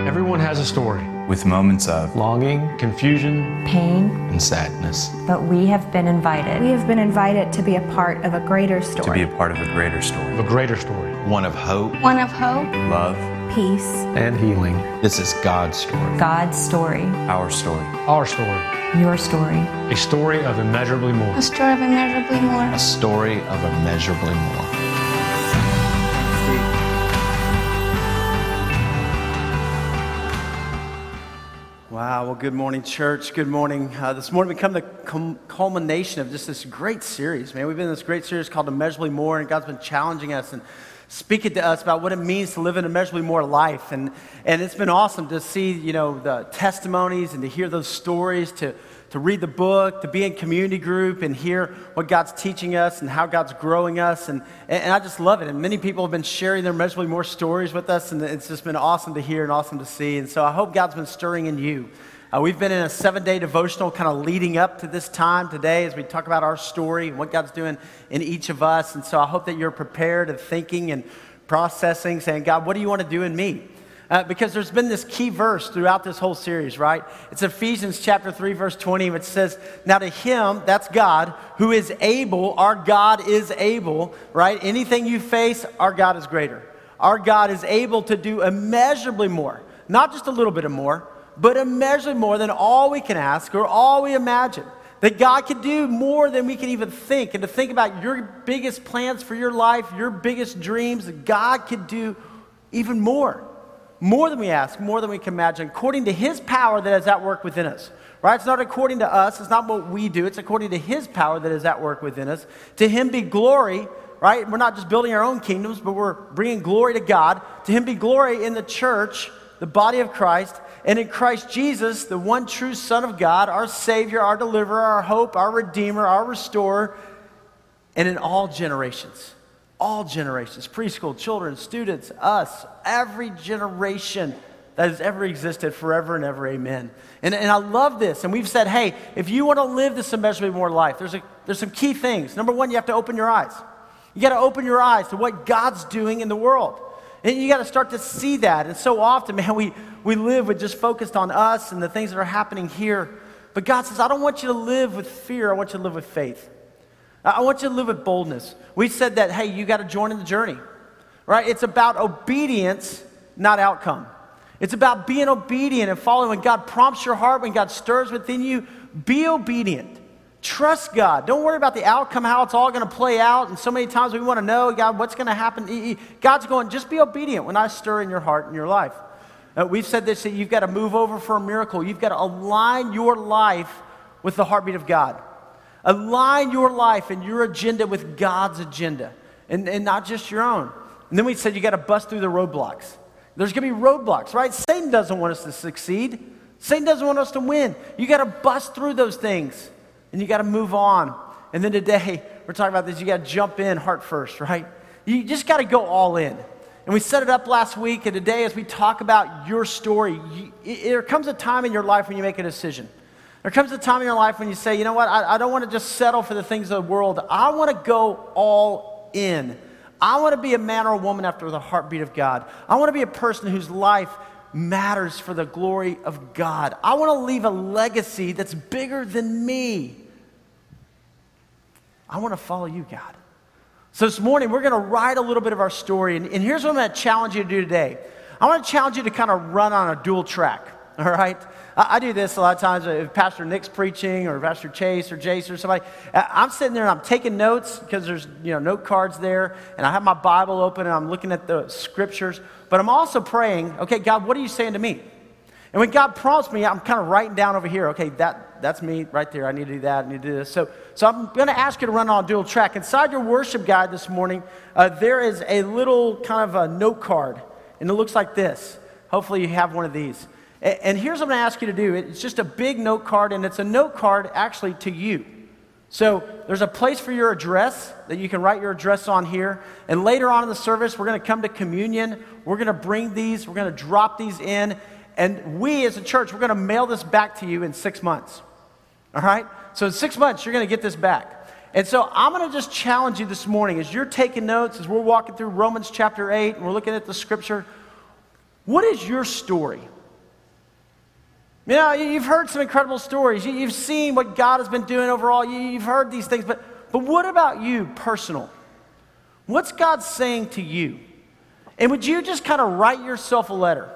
Everyone has a story with moments of longing, confusion, pain, and sadness. But we have been invited. We have been invited to be a part of a greater story. To be a part of a greater story. Of a greater story. One of hope. One of hope. Love. Peace. And healing. This is God's story. God's story. Our story. Our story. Your story. A story of immeasurably more. A story of immeasurably more. A story of immeasurably more. Wow. Well, good morning, church. Good morning. Uh, this morning we come the culmination of just this great series, man. We've been in this great series called Immeasurably More, and God's been challenging us and speaking to us about what it means to live an immeasurably more life. And, and it's been awesome to see, you know, the testimonies and to hear those stories, to, to read the book, to be in community group and hear what God's teaching us and how God's growing us. And, and I just love it. And many people have been sharing their immeasurably more stories with us, and it's just been awesome to hear and awesome to see. And so I hope God's been stirring in you. Uh, we've been in a seven day devotional kind of leading up to this time today as we talk about our story and what God's doing in each of us. And so I hope that you're prepared and thinking and processing, saying, God, what do you want to do in me? Uh, because there's been this key verse throughout this whole series, right? It's Ephesians chapter 3, verse 20, which says, Now to him, that's God, who is able, our God is able, right? Anything you face, our God is greater. Our God is able to do immeasurably more, not just a little bit of more, but immeasurably more than all we can ask or all we imagine. That God can do more than we can even think. And to think about your biggest plans for your life, your biggest dreams, God could do even more. More than we ask, more than we can imagine, according to His power that is at work within us. Right? It's not according to us, it's not what we do, it's according to His power that is at work within us. To Him be glory, right? We're not just building our own kingdoms, but we're bringing glory to God. To Him be glory in the church, the body of Christ and in Christ Jesus, the one true Son of God, our Savior, our deliverer, our hope, our Redeemer, our restorer, and in all generations. All generations preschool, children, students, us, every generation that has ever existed forever and ever. Amen. And, and I love this. And we've said, hey, if you want to live this immeasurably more life, there's, a, there's some key things. Number one, you have to open your eyes. You got to open your eyes to what God's doing in the world. And you got to start to see that. And so often, man, we, we live with just focused on us and the things that are happening here. But God says, I don't want you to live with fear. I want you to live with faith. I want you to live with boldness. We said that, hey, you got to join in the journey, right? It's about obedience, not outcome. It's about being obedient and following. When God prompts your heart, when God stirs within you, be obedient. Trust God. Don't worry about the outcome, how it's all going to play out. And so many times we want to know, God, what's going to happen. God's going, just be obedient when I stir in your heart and your life. Uh, we've said this that you've got to move over for a miracle. You've got to align your life with the heartbeat of God. Align your life and your agenda with God's agenda and, and not just your own. And then we said you got to bust through the roadblocks. There's going to be roadblocks, right? Satan doesn't want us to succeed. Satan doesn't want us to win. You got to bust through those things and you got to move on. And then today, we're talking about this. You got to jump in heart first, right? You just got to go all in. And we set it up last week, and today, as we talk about your story, you, it, there comes a time in your life when you make a decision. There comes a time in your life when you say, you know what, I, I don't want to just settle for the things of the world. I want to go all in. I want to be a man or a woman after the heartbeat of God. I want to be a person whose life matters for the glory of God. I want to leave a legacy that's bigger than me. I want to follow you, God. So this morning, we're going to write a little bit of our story. And, and here's what I'm going to challenge you to do today I want to challenge you to kind of run on a dual track, all right? I, I do this a lot of times if Pastor Nick's preaching or Pastor Chase or Jace or somebody. I'm sitting there and I'm taking notes because there's you know note cards there, and I have my Bible open and I'm looking at the scriptures. But I'm also praying, okay, God, what are you saying to me? And when God prompts me, I'm kind of writing down over here, okay, that, that's me right there. I need to do that. I need to do this. So, so I'm going to ask you to run on dual track. Inside your worship guide this morning, uh, there is a little kind of a note card, and it looks like this. Hopefully, you have one of these. And, here's what I'm going to ask you to do it's just a big note card, and it's a note card actually to you. So there's a place for your address that you can write your address on here. And later on in the service, we're going to come to communion. We're going to bring these, we're going to drop these in. And we as a church, we're going to mail this back to you in six months. All right? So in six months, you're going to get this back. And so I'm going to just challenge you this morning as you're taking notes, as we're walking through Romans chapter 8 and we're looking at the scripture. What is your story? You know, you've heard some incredible stories. You- You've seen what God has been doing overall. You- You've heard these things, but, but what about you, personal? What's God saying to you? And would you just kind of write yourself a letter?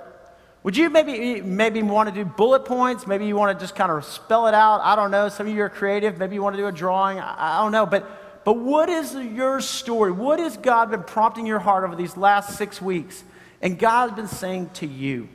Would you maybe, maybe want to do bullet points? Maybe you want to just kind of spell it out. I don't know. Some of you are creative. Maybe you want to do a drawing. I, I don't know. But, but what is your story? What has God been prompting your heart over these last six weeks? And God has been saying to you.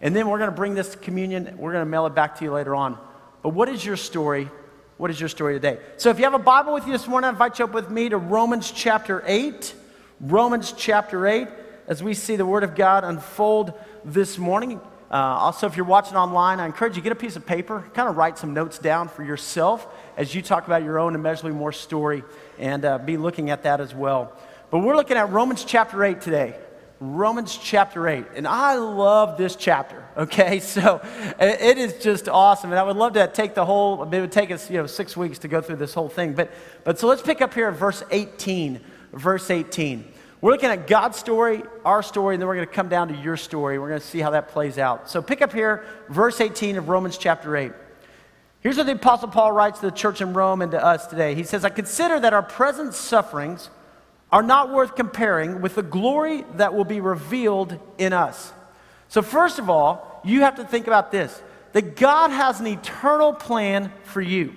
And then we're going to bring this communion. We're going to mail it back to you later on. But what is your story? What is your story today? So if you have a Bible with you this morning, I invite you up with me to Romans chapter 8. Romans chapter 8, as we see the Word of God unfold this morning. Uh, also, if you're watching online, I encourage you get a piece of paper, kind of write some notes down for yourself as you talk about your own immeasurably more story, and uh, be looking at that as well. But we're looking at Romans chapter 8 today. Romans chapter 8. And I love this chapter, okay? So it is just awesome. And I would love to take the whole, it would take us, you know, six weeks to go through this whole thing. But, but so let's pick up here at verse 18. Verse 18. We're looking at God's story, our story, and then we're going to come down to your story. We're going to see how that plays out. So pick up here, verse 18 of Romans chapter 8. Here's what the Apostle Paul writes to the church in Rome and to us today. He says, I consider that our present sufferings are not worth comparing with the glory that will be revealed in us. So, first of all, you have to think about this that God has an eternal plan for you.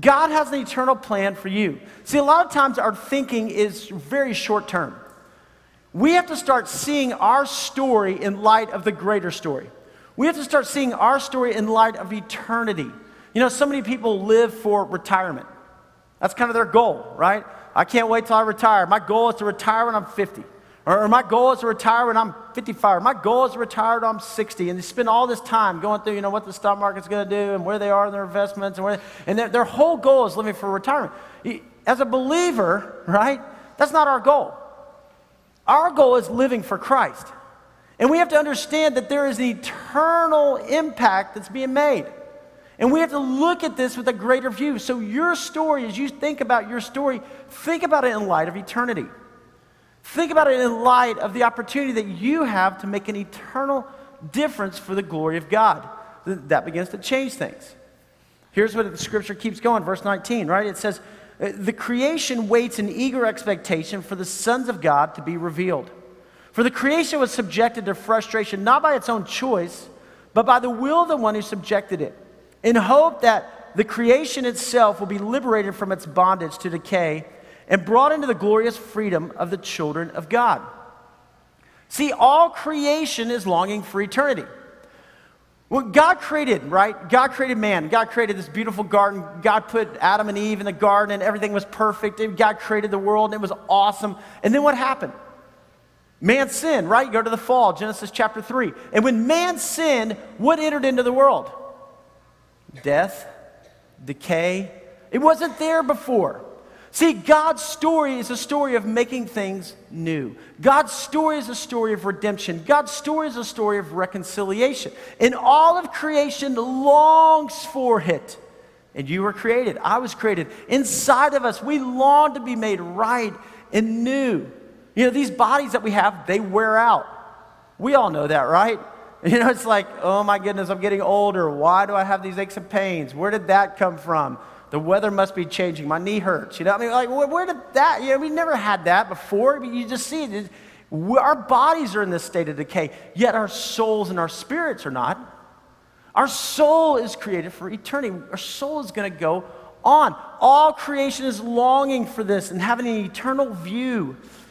God has an eternal plan for you. See, a lot of times our thinking is very short term. We have to start seeing our story in light of the greater story. We have to start seeing our story in light of eternity. You know, so many people live for retirement. That's kind of their goal, right? I can't wait till I retire. My goal is to retire when I'm 50. Or, my goal is to retire when I'm 55. My goal is to retire when I'm 60. And they spend all this time going through, you know, what the stock market's going to do and where they are in their investments. And, where, and their, their whole goal is living for retirement. As a believer, right, that's not our goal. Our goal is living for Christ. And we have to understand that there is an eternal impact that's being made. And we have to look at this with a greater view. So, your story, as you think about your story, think about it in light of eternity. Think about it in light of the opportunity that you have to make an eternal difference for the glory of God. That begins to change things. Here's what the scripture keeps going, verse 19, right? It says, uh, The creation waits in eager expectation for the sons of God to be revealed. For the creation was subjected to frustration not by its own choice, but by the will of the one who subjected it, in hope that the creation itself will be liberated from its bondage to decay and brought into the glorious freedom of the children of God. See, all creation is longing for eternity. Well, God created, right? God created man. God created this beautiful garden. God put Adam and Eve in the garden, and everything was perfect. God created the world, and it was awesome. And then what happened? Man sinned, right? Go to the fall, Genesis chapter 3. And when man sinned, what entered into the world? Death, decay. It wasn't there before. See, God's story is a story of making things new. God's story is a story of redemption. God's story is a story of reconciliation. And all of creation longs for it. And you were created. I was created. Inside of us, we long to be made right and new. You know, these bodies that we have, they wear out. We all know that, right? You know, it's like, oh my goodness, I'm getting older. Why do I have these aches and pains? Where did that come from? The weather must be changing. My knee hurts. You know, I mean, like, where, did that? You know, we never had that before. But you just see it. Our bodies are in this state of decay, yet our souls and our spirits are not. Our soul is created for eternity. Our soul is going to go on. All creation is longing for this and having an eternal view.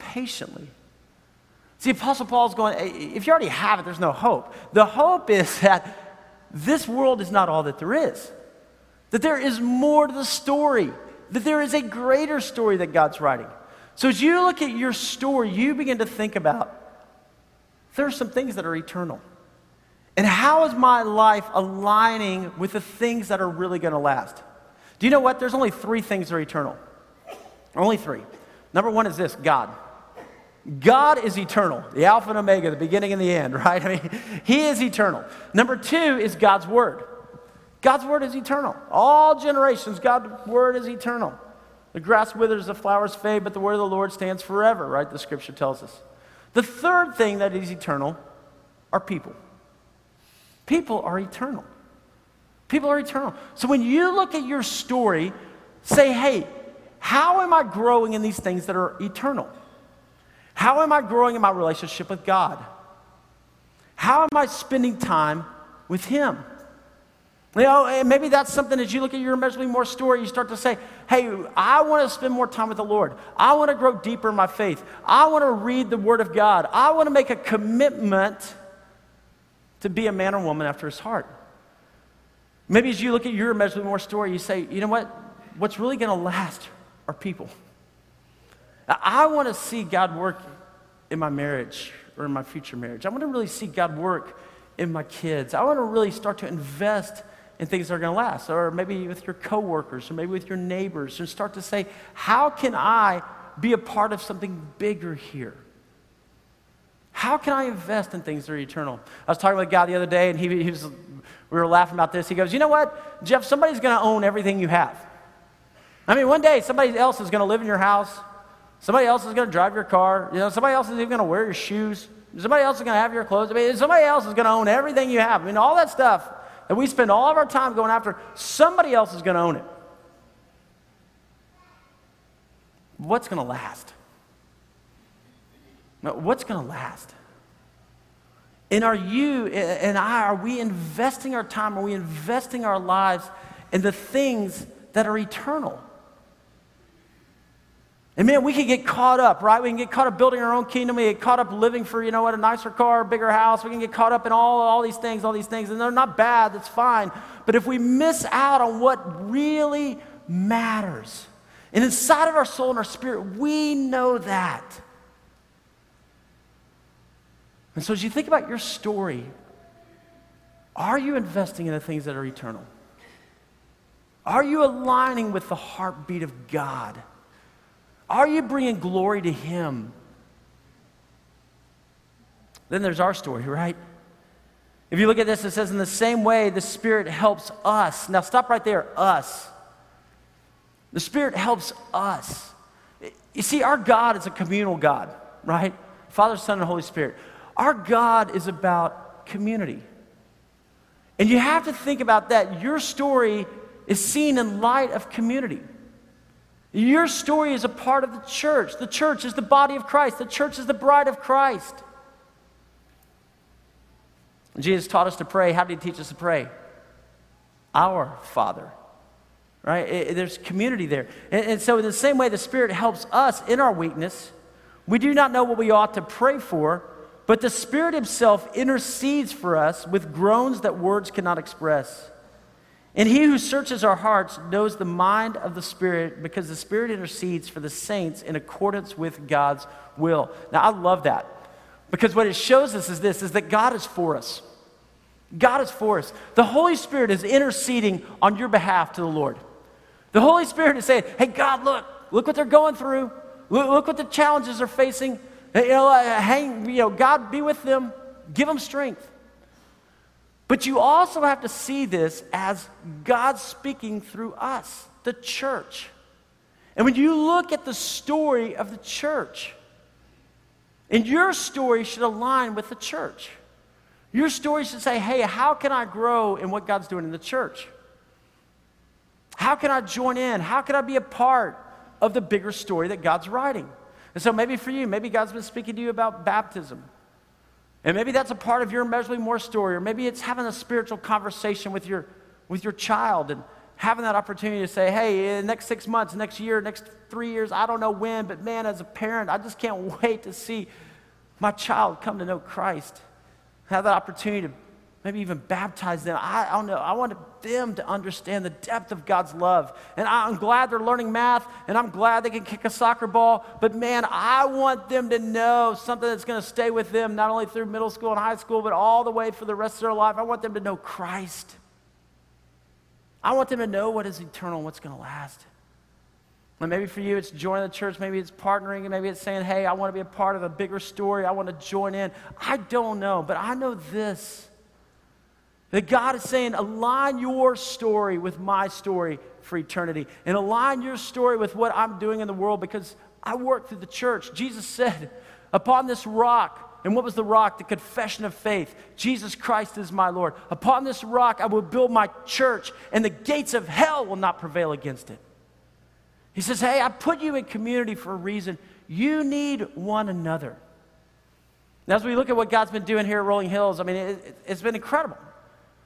patiently. See, Apostle Paul's going, if you already have it, there's no hope. The hope is that this world is not all that there is, that there is more to the story, that there is a greater story that God's writing. So as you look at your story, you begin to think about there are some things that are eternal. And how is my life aligning with the things that are really going to last? Do you know what? There's only three things that are eternal. Only three. Number one is this God. God is eternal, the Alpha and Omega, the beginning and the end, right? I mean, He is eternal. Number two is God's Word. God's Word is eternal. All generations, God's Word is eternal. The grass withers, the flowers fade, but the Word of the Lord stands forever, right? The Scripture tells us. The third thing that is eternal are people. People are eternal. People are eternal. So when you look at your story, say, hey, how am I growing in these things that are eternal? How am I growing in my relationship with God? How am I spending time with Him? You know, and maybe that's something as you look at your immeasurably more story, you start to say, hey, I want to spend more time with the Lord. I want to grow deeper in my faith. I want to read the Word of God. I want to make a commitment to be a man or woman after His heart. Maybe as you look at your immeasurably more story, you say, you know what? What's really going to last are people. I want to see God work in my marriage or in my future marriage. I want to really see God work in my kids. I want to really start to invest in things that are going to last, or maybe with your coworkers, or maybe with your neighbors, and start to say, how can I be a part of something bigger here? How can I invest in things that are eternal? I was talking with a guy the other day, and he, he was, we were laughing about this. He goes, You know what, Jeff, somebody's going to own everything you have. I mean, one day somebody else is going to live in your house. Somebody else is going to drive your car. You know, somebody else is even going to wear your shoes. Somebody else is going to have your clothes. I mean, somebody else is going to own everything you have. I mean, all that stuff that we spend all of our time going after, somebody else is going to own it. What's going to last? What's going to last? And are you and I, are we investing our time, are we investing our lives in the things that are eternal? And man, we can get caught up, right? We can get caught up building our own kingdom. We get caught up living for, you know what, a nicer car, a bigger house. We can get caught up in all, all these things, all these things. And they're not bad, that's fine. But if we miss out on what really matters, and inside of our soul and our spirit, we know that. And so as you think about your story, are you investing in the things that are eternal? Are you aligning with the heartbeat of God? Are you bringing glory to Him? Then there's our story, right? If you look at this, it says, in the same way, the Spirit helps us. Now, stop right there, us. The Spirit helps us. You see, our God is a communal God, right? Father, Son, and Holy Spirit. Our God is about community. And you have to think about that. Your story is seen in light of community. Your story is a part of the church. The church is the body of Christ, the church is the bride of Christ. Jesus taught us to pray. How did he teach us to pray? Our Father. Right? It, there's community there. And, and so, in the same way, the Spirit helps us in our weakness. We do not know what we ought to pray for, but the Spirit Himself intercedes for us with groans that words cannot express. And he who searches our hearts knows the mind of the Spirit because the Spirit intercedes for the saints in accordance with God's will. Now, I love that because what it shows us is this is that God is for us. God is for us. The Holy Spirit is interceding on your behalf to the Lord. The Holy Spirit is saying, hey, God, look, look what they're going through. Look, look what the challenges they're facing. You know, uh, hang, you know, God be with them. Give them strength. But you also have to see this as God speaking through us, the church. And when you look at the story of the church, and your story should align with the church. Your story should say, hey, how can I grow in what God's doing in the church? How can I join in? How can I be a part of the bigger story that God's writing? And so maybe for you, maybe God's been speaking to you about baptism. And maybe that's a part of your immeasurably more story, or maybe it's having a spiritual conversation with your, with your child and having that opportunity to say, hey, in the next six months, next year, next three years, I don't know when, but man, as a parent, I just can't wait to see my child come to know Christ. Have that opportunity to maybe even baptize them. I, I don't know. I want them to understand the depth of God's love. And I'm glad they're learning math, and I'm glad they can kick a soccer ball. But man, I want them to know something that's going to stay with them, not only through middle school and high school, but all the way for the rest of their life. I want them to know Christ. I want them to know what is eternal what's going to last. And maybe for you, it's joining the church. Maybe it's partnering. And maybe it's saying, hey, I want to be a part of a bigger story. I want to join in. I don't know. But I know this that God is saying, align your story with my story for eternity. And align your story with what I'm doing in the world because I work through the church. Jesus said, upon this rock, and what was the rock? The confession of faith. Jesus Christ is my Lord. Upon this rock I will build my church, and the gates of hell will not prevail against it. He says, Hey, I put you in community for a reason. You need one another. Now, as we look at what God's been doing here at Rolling Hills, I mean, it, has been incredible.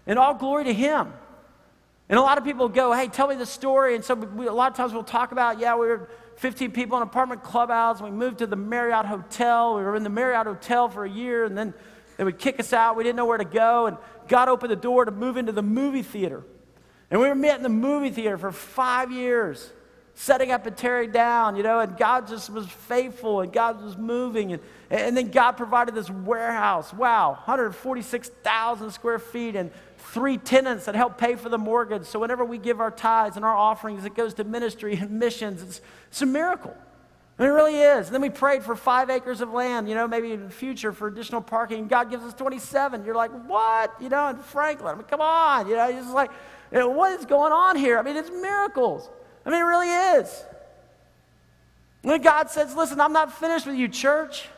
And all glory to Him. And a lot of people go, Hey, tell me the story. And so we, a lot of times we'll talk about, yeah, we were 15 people in apartment clubhouse. We moved to the Marriott Hotel. We were in the Marriott Hotel for a year, and then they would kick us out. We didn't know where to go. And God opened the door to move into the movie theater. And we were met in the movie theater for five years, setting up and tearing down, you know, and God just was faithful and God was moving. And, and then God provided this warehouse. Wow, 146,000 square feet and three tenants that help pay for the mortgage. So whenever we give our tithes and our offerings, it goes to ministry and missions. It's, it's a miracle. I mean, it really is. And then we prayed for five acres of land, you know, maybe in the future for additional parking. God gives us 27. You're like, what? You know, in Franklin. I mean, come on. You know, it's like, you know, what is going on here? I mean, it's miracles. I mean, it really is. When God says, listen, I'm not finished with you, church.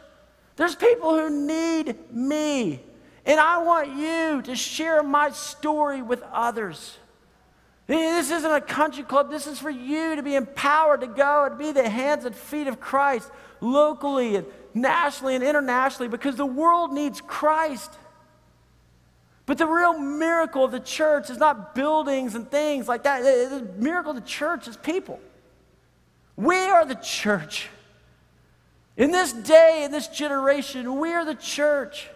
There's people who need me. And I want you to share my story with others. This isn't a country club. This is for you to be empowered to go and be the hands and feet of Christ locally and nationally and internationally because the world needs Christ. But the real miracle of the church is not buildings and things like that. The miracle of the church is people. We are the church. In this day, in this generation, we are the church.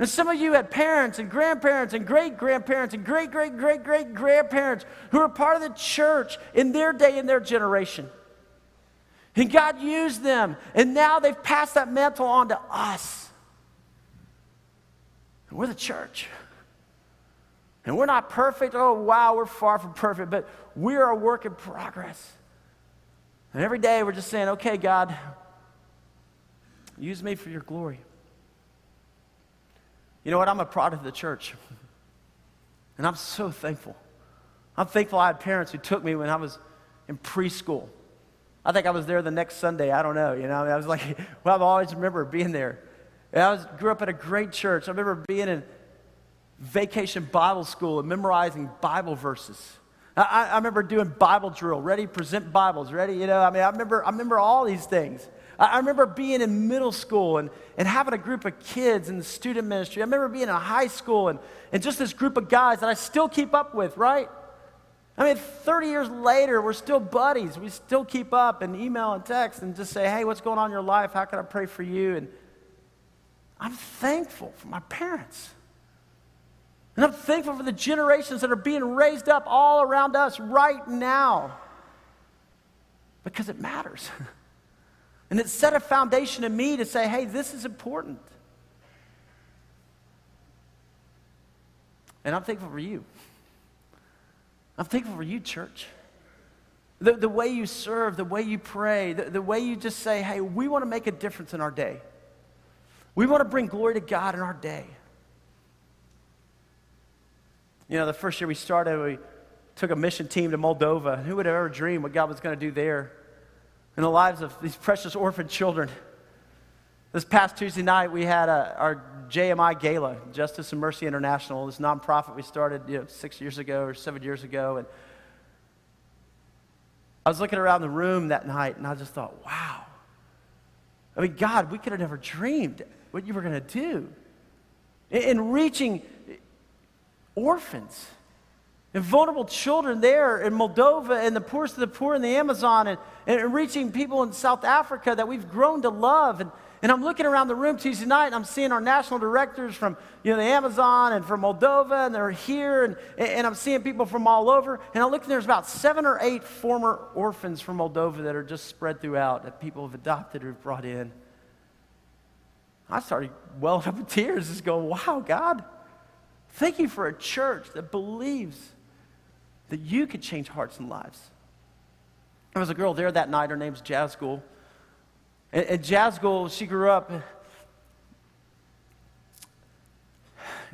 And some of you had parents and grandparents and great grandparents and great great great great grandparents who were part of the church in their day, in their generation. And God used them, and now they've passed that mantle on to us. And we're the church. And we're not perfect. Oh, wow, we're far from perfect, but we are a work in progress. And every day we're just saying, okay, God, use me for your glory. You know what? I'm a product of the church. And I'm so thankful. I'm thankful I had parents who took me when I was in preschool. I think I was there the next Sunday. I don't know. You know, I, mean, I was like, well, I always remember being there. And I was, grew up at a great church. I remember being in vacation Bible school and memorizing Bible verses. I, I remember doing Bible drill, ready, present Bibles, ready, you know. I mean, I remember, I remember all these things. I remember being in middle school and, and having a group of kids in the student ministry. I remember being in high school and, and just this group of guys that I still keep up with, right? I mean, 30 years later, we're still buddies. We still keep up and email and text and just say, hey, what's going on in your life? How can I pray for you? And I'm thankful for my parents. And I'm thankful for the generations that are being raised up all around us right now because it matters. And it set a foundation in me to say, hey, this is important. And I'm thankful for you. I'm thankful for you, church. The, the way you serve, the way you pray, the, the way you just say, hey, we want to make a difference in our day. We want to bring glory to God in our day. You know, the first year we started, we took a mission team to Moldova. Who would have ever dreamed what God was going to do there? In the lives of these precious orphan children. This past Tuesday night, we had a, our JMI Gala, Justice and Mercy International, this nonprofit we started you know, six years ago or seven years ago. And I was looking around the room that night and I just thought, wow. I mean, God, we could have never dreamed what you were going to do in, in reaching orphans and vulnerable children there in Moldova and the poorest of the poor in the Amazon and, and reaching people in South Africa that we've grown to love. And, And I'm looking around the room Tuesday night and I'm seeing our national directors from you know, the Amazon and from Moldova, and they're here, and, and I'm seeing people from all over. And I look and there's about seven or eight former orphans from Moldova that are just spread throughout that people have adopted or have brought in. I started welling up in tears, just going, wow, God, thank you for a church that believes that you could change hearts and lives. There was a girl there that night, her name's Jazgul. And, and Jazgul, she grew up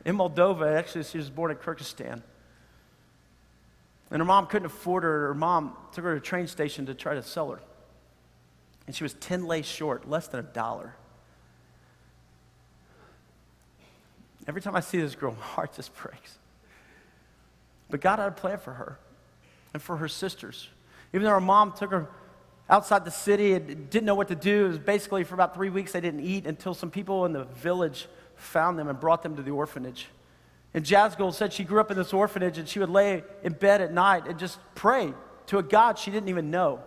in Moldova. Actually, she was born in Kyrgyzstan. And her mom couldn't afford her. Her mom took her to a train station to try to sell her. And she was 10 lays short, less than a dollar. Every time I see this girl, my heart just breaks. But God had a plan for her and for her sisters. Even though her mom took her outside the city and didn't know what to do, it was basically for about three weeks they didn't eat until some people in the village found them and brought them to the orphanage. And Jazgul said she grew up in this orphanage and she would lay in bed at night and just pray to a God she didn't even know.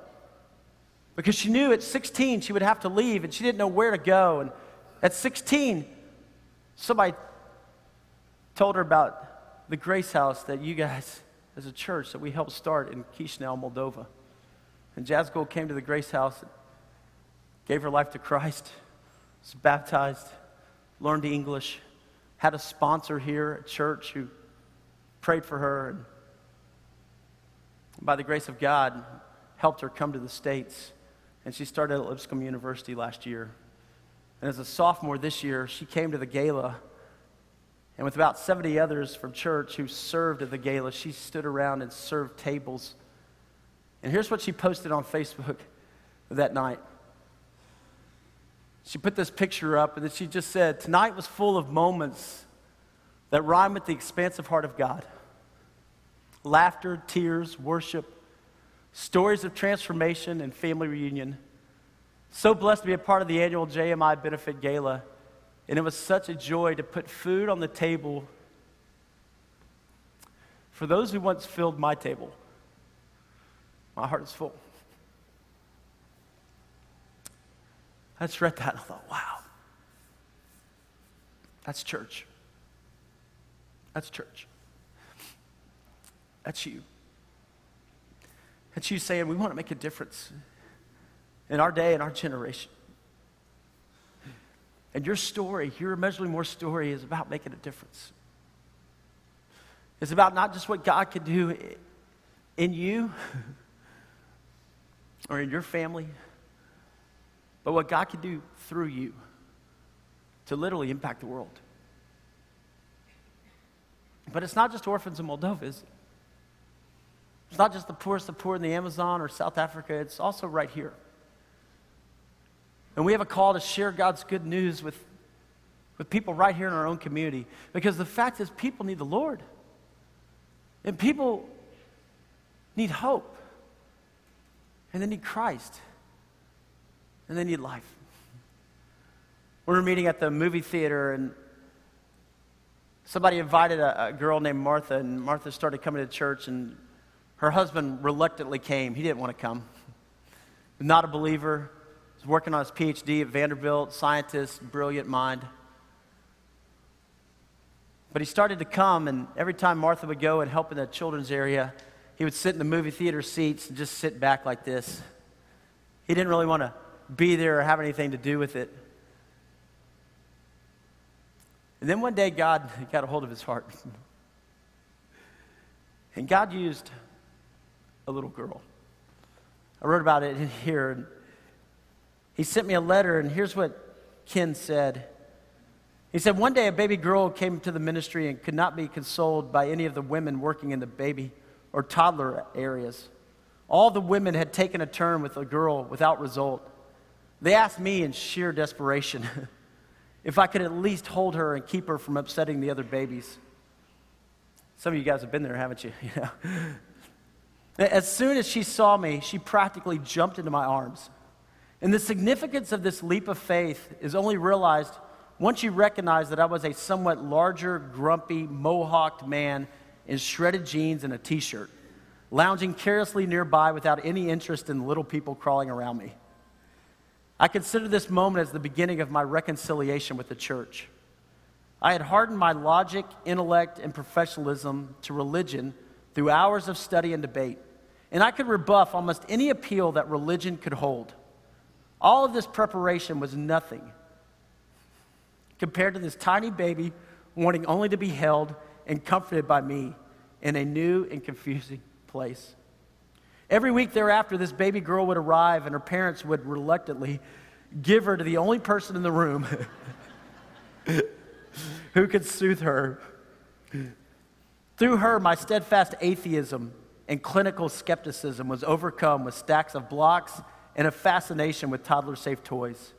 Because she knew at 16 she would have to leave and she didn't know where to go. And at 16, somebody told her about the Grace House that you guys, as a church, that we helped start in Chisinau, Moldova. And Jazgul came to the Grace House, gave her life to Christ, was baptized, learned English, had a sponsor here at church who prayed for her, and by the grace of God, helped her come to the States. And she started at Lipscomb University last year. And as a sophomore this year, she came to the gala. And with about 70 others from church who served at the gala, she stood around and served tables. And here's what she posted on Facebook that night she put this picture up and then she just said, Tonight was full of moments that rhyme with the expansive heart of God laughter, tears, worship, stories of transformation, and family reunion. So blessed to be a part of the annual JMI Benefit Gala. And it was such a joy to put food on the table for those who once filled my table. My heart is full. I just read that and I thought, wow, that's church. That's church. That's you. That's you saying, we want to make a difference in our day and our generation. And your story, your immeasurably more story, is about making a difference. It's about not just what God can do in you or in your family but what God can do through you to literally impact the world. But it's not just orphans in Moldova, is it? It's not just the poorest of poor in the Amazon or South Africa, it's also right here. And we have a call to share God's good news with, with people right here in our own community. Because the fact is, people need the Lord. And people need hope. And they need Christ and they need life. We were meeting at the movie theater, and somebody invited a, a, girl named Martha, and Martha started coming to church, and her husband reluctantly came. He didn't want to come. Not a believer. Was working on his PhD at Vanderbilt, scientist, brilliant mind. But he started to come, and every time Martha would go and help in the children's area, he would sit in the movie theater seats and just sit back like this. He didn't really want to be there or have anything to do with it. And then one day, God got a hold of his heart. and God used a little girl. I wrote about it here. He sent me a letter, and here's what Ken said. He said, One day a baby girl came to the ministry and could not be consoled by any of the women working in the baby or toddler areas. All the women had taken a turn with the girl without result. They asked me in sheer desperation if I could at least hold her and keep her from upsetting the other babies. Some of you guys have been there, haven't you? As soon as she saw me, she practically jumped into my arms. And the significance of this leap of faith is only realized once you recognize that I was a somewhat larger, grumpy, mohawked man in shredded jeans and a t shirt, lounging carelessly nearby without any interest in little people crawling around me. I consider this moment as the beginning of my reconciliation with the church. I had hardened my logic, intellect, and professionalism to religion through hours of study and debate, and I could rebuff almost any appeal that religion could hold. All of this preparation was nothing compared to this tiny baby wanting only to be held and comforted by me in a new and confusing place. Every week thereafter, this baby girl would arrive, and her parents would reluctantly give her to the only person in the room who could soothe her. Through her, my steadfast atheism and clinical skepticism was overcome with stacks of blocks and a fascination with toddler safe toys.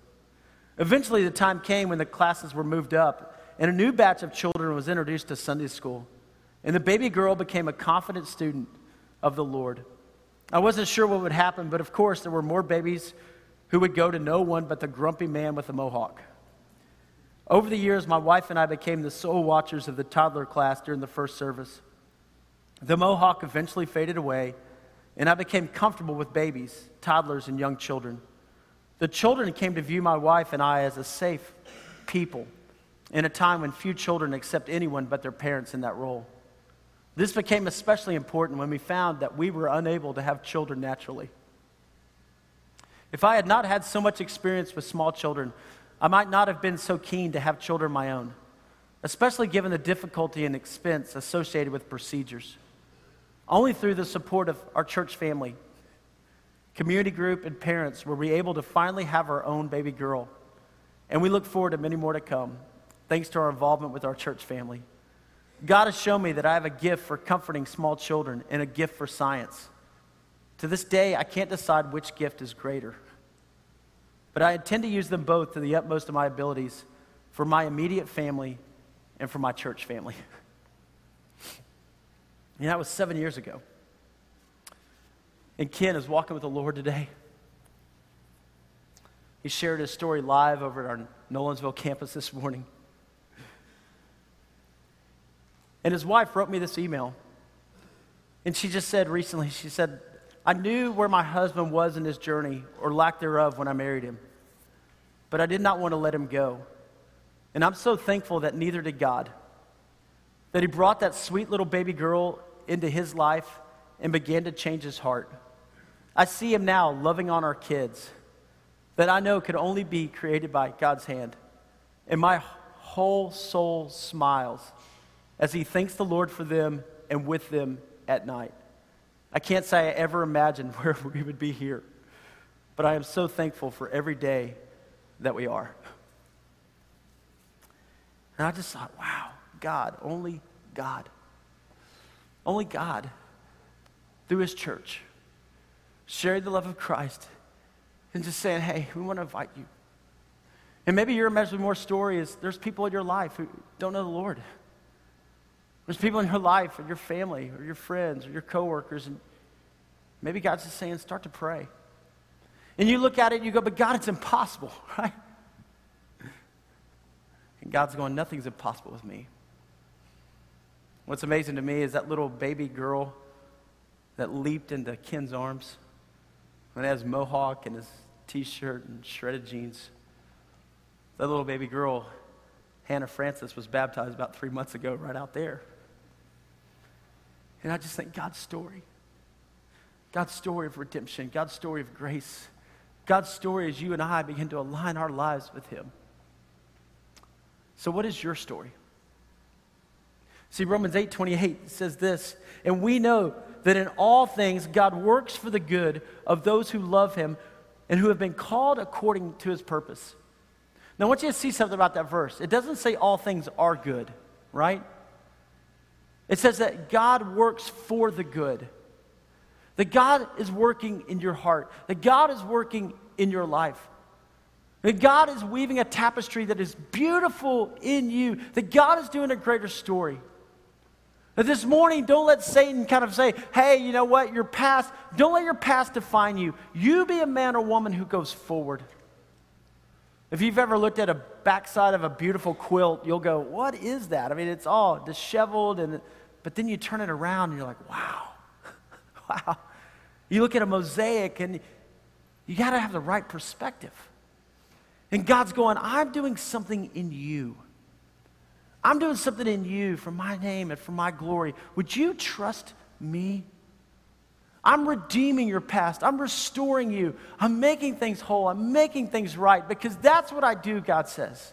Eventually, the time came when the classes were moved up, and a new batch of children was introduced to Sunday school. And the baby girl became a confident student of the Lord. I wasn't sure what would happen, but of course, there were more babies who would go to no one but the grumpy man with the mohawk. Over the years, my wife and I became the sole watchers of the toddler class during the first service. The mohawk eventually faded away, and I became comfortable with babies, toddlers, and young children. The children came to view my wife and I as a safe people in a time when few children accept anyone but their parents in that role. This became especially important when we found that we were unable to have children naturally. If I had not had so much experience with small children, I might not have been so keen to have children my own, especially given the difficulty and expense associated with procedures. Only through the support of our church family, community group, and parents were we able to finally have our own baby girl. And we look forward to many more to come, thanks to our involvement with our church family. God has shown me that I have a gift for comforting small children and a gift for science. To this day, I can't decide which gift is greater. But I intend to use them both to the utmost of my abilities for my immediate family and for my church family. and that was seven years ago. And Ken is walking with the Lord today. He shared his story live over at our Nolensville campus this morning. And his wife wrote me this email. And she just said recently, she said, I knew where my husband was in his journey, or lack thereof, when I married him. But I did not want to let him go. And I'm so thankful that neither did God. That he brought that sweet little baby girl into his life and began to change his heart. I see him now loving on our kids that I know could only be created by God's hand. And my whole soul smiles as he thanks the Lord for them and with them at night. I can't say I ever imagined where we would be here, but I am so thankful for every day that we are. And I just thought, wow, God, only God. Only God, through his church, sharing the love of Christ and just saying, hey, we want to invite you. And maybe your immeasurably more story is there's people in your life who don't know the Lord. There's people in your life, or your family, or your friends, or your coworkers, and maybe God's just saying, start to pray. And you look at it and you go, but God, it's impossible, right? And God's going, nothing's impossible with me. What's amazing to me is that little baby girl that leaped into Ken's arms and has mohawk and his t-shirt and shredded jeans. That little baby girl, Hannah Francis, was baptized about three months ago right out there. And I just think God's story, God's story of redemption, God's story of grace, God's story as you and I begin to align our lives with Him. So, what is your story? See, Romans 8 28 says this, and we know that in all things God works for the good of those who love Him and who have been called according to His purpose. Now, I want you to see something about that verse. It doesn't say all things are good, right? It says that God works for the good. That God is working in your heart. That God is working in your life. That God is weaving a tapestry that is beautiful in you. That God is doing a greater story. This morning, don't let Satan kind of say, hey, you know what, your past, don't let your past define you. You be a man or woman who goes forward. If you've ever looked at a backside of a beautiful quilt, you'll go, what is that? I mean, it's all disheveled and but then you turn it around and you're like, wow, wow. You look at a mosaic and you got to have the right perspective. And God's going, I'm doing something in you. I'm doing something in you for my name and for my glory. Would you trust me? I'm redeeming your past. I'm restoring you. I'm making things whole. I'm making things right because that's what I do, God says.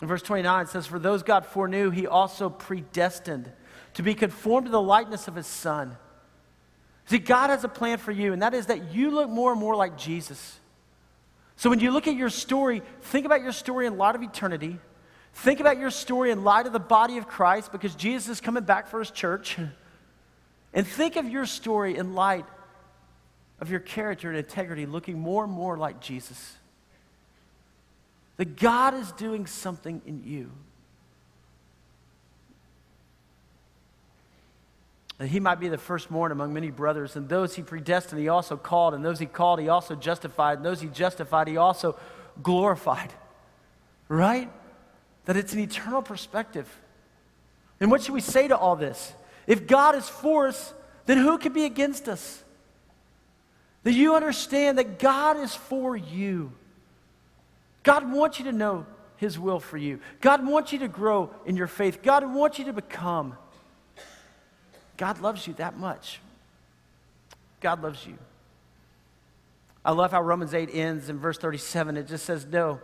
In verse 29, it says, For those God foreknew, he also predestined to be conformed to the likeness of his Son. See, God has a plan for you, and that is that you look more and more like Jesus. So when you look at your story, think about your story in light of eternity. Think about your story in light of the body of Christ because Jesus is coming back for his church. And think of your story in light of your character and integrity looking more and more like Jesus. That God is doing something in you. That he might be the firstborn among many brothers, and those he predestined, he also called, and those he called, he also justified, and those he justified, he also glorified. Right? That it's an eternal perspective. And what should we say to all this? If God is for us, then who can be against us? That you understand that God is for you. God wants you to know His will for you. God wants you to grow in your faith. God wants you to become. God loves you that much. God loves you. I love how Romans 8 ends in verse 37. It just says, No,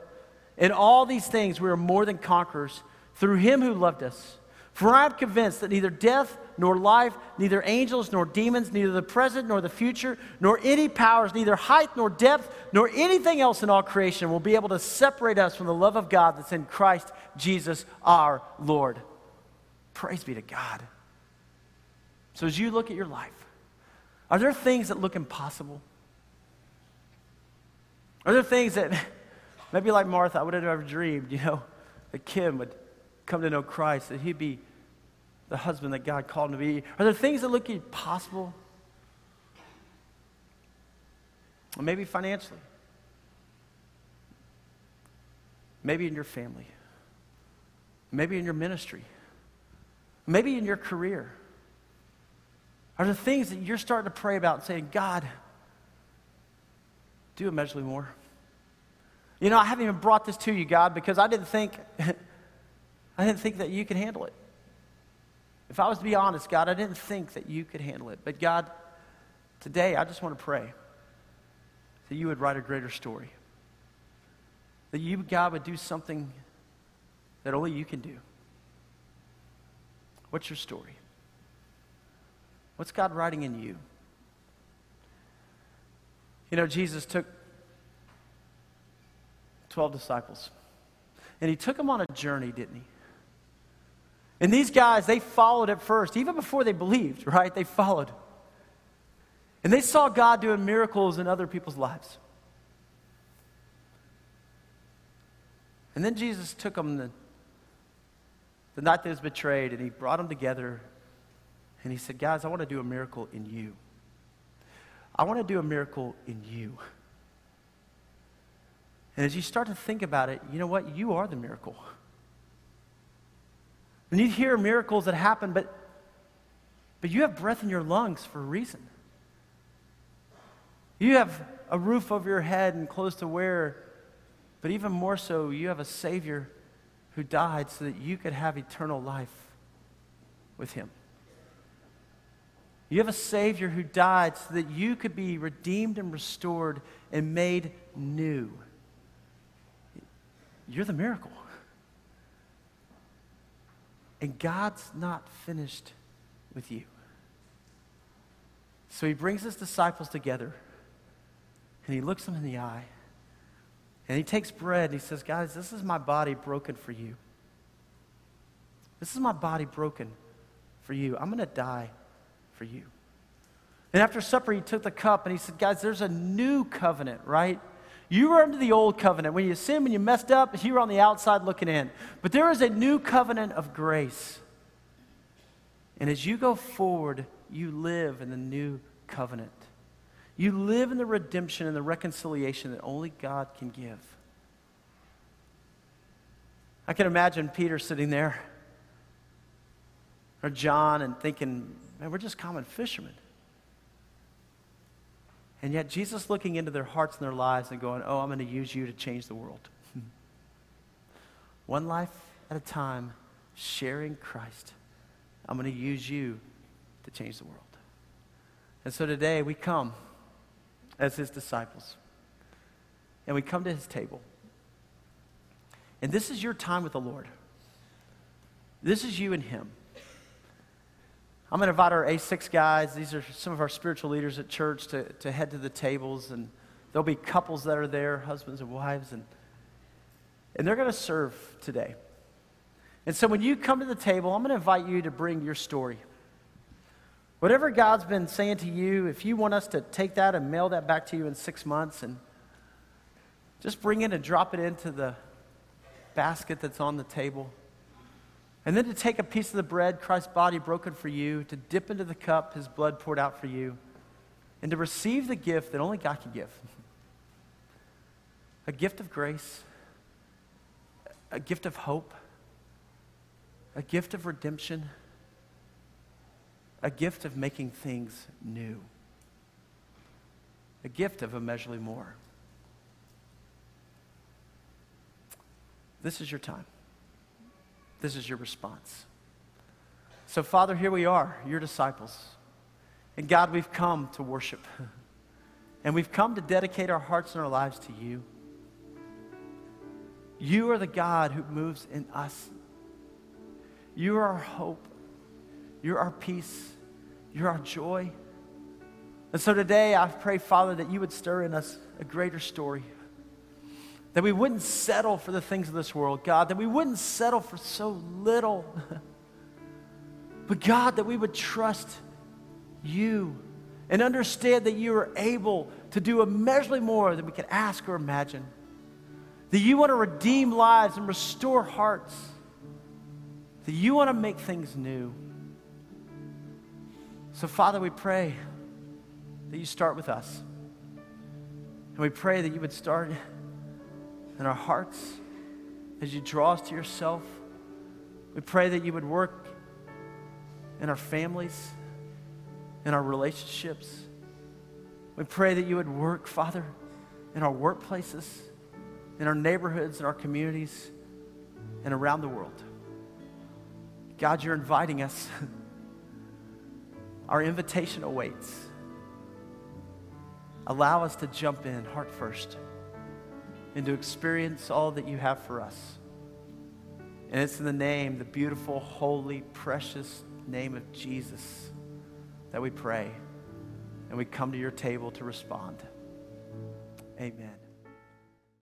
in all these things we are more than conquerors through Him who loved us. For I am convinced that neither death nor life, neither angels nor demons, neither the present nor the future, nor any powers, neither height nor depth, nor anything else in all creation will be able to separate us from the love of God that's in Christ Jesus our Lord. Praise be to God. So as you look at your life, are there things that look impossible? Are there things that maybe like Martha, I would have never dreamed, you know, that Kim would come to know Christ, that he'd be the husband that God called him to be? Are there things that look impossible? Or maybe financially. Maybe in your family. Maybe in your ministry. Maybe in your career. Are the things that you're starting to pray about and saying, God, do immeasurably more? You know, I haven't even brought this to you, God, because I didn't think I didn't think that you could handle it. If I was to be honest, God, I didn't think that you could handle it. But God, today I just want to pray that you would write a greater story. That you, God, would do something that only you can do. What's your story? What's God writing in you? You know, Jesus took 12 disciples, and he took them on a journey, didn't he? And these guys, they followed at first, even before they believed, right? They followed. And they saw God doing miracles in other people's lives. And then Jesus took them the, the night they was betrayed, and he brought them together, and he said, Guys, I want to do a miracle in you. I want to do a miracle in you. And as you start to think about it, you know what? You are the miracle. And you hear miracles that happen, but, but you have breath in your lungs for a reason. You have a roof over your head and clothes to wear, but even more so, you have a Savior who died so that you could have eternal life with Him. You have a Savior who died so that you could be redeemed and restored and made new. You're the miracle. And God's not finished with you. So he brings his disciples together and he looks them in the eye and he takes bread and he says, Guys, this is my body broken for you. This is my body broken for you. I'm going to die for you. And after supper, he took the cup and he said, Guys, there's a new covenant, right? You were under the old covenant. When you sinned, when you messed up, you were on the outside looking in. But there is a new covenant of grace. And as you go forward, you live in the new covenant. You live in the redemption and the reconciliation that only God can give. I can imagine Peter sitting there, or John, and thinking, man, we're just common fishermen. And yet, Jesus looking into their hearts and their lives and going, Oh, I'm going to use you to change the world. One life at a time, sharing Christ. I'm going to use you to change the world. And so today we come as his disciples. And we come to his table. And this is your time with the Lord. This is you and him. I'm going to invite our A6 guys. These are some of our spiritual leaders at church to, to head to the tables. And there'll be couples that are there, husbands and wives. And, and they're going to serve today. And so when you come to the table, I'm going to invite you to bring your story. Whatever God's been saying to you, if you want us to take that and mail that back to you in six months and just bring it and drop it into the basket that's on the table. And then to take a piece of the bread, Christ's body broken for you, to dip into the cup, his blood poured out for you, and to receive the gift that only God can give a gift of grace, a gift of hope, a gift of redemption, a gift of making things new, a gift of immeasurably more. This is your time. This is your response. So, Father, here we are, your disciples. And God, we've come to worship. And we've come to dedicate our hearts and our lives to you. You are the God who moves in us. You are our hope. You're our peace. You're our joy. And so today, I pray, Father, that you would stir in us a greater story that we wouldn't settle for the things of this world, God, that we wouldn't settle for so little. but God, that we would trust you and understand that you are able to do immeasurably more than we can ask or imagine. That you want to redeem lives and restore hearts. That you want to make things new. So, Father, we pray that you start with us. And we pray that you would start in our hearts as you draw us to yourself. We pray that you would work in our families, in our relationships. We pray that you would work, Father, in our workplaces, in our neighborhoods, in our communities, and around the world. God, you're inviting us. Our invitation awaits. Allow us to jump in heart first and to experience all that you have for us. And it's in the name, the beautiful, holy, precious name of Jesus that we pray and we come to your table to respond. Amen.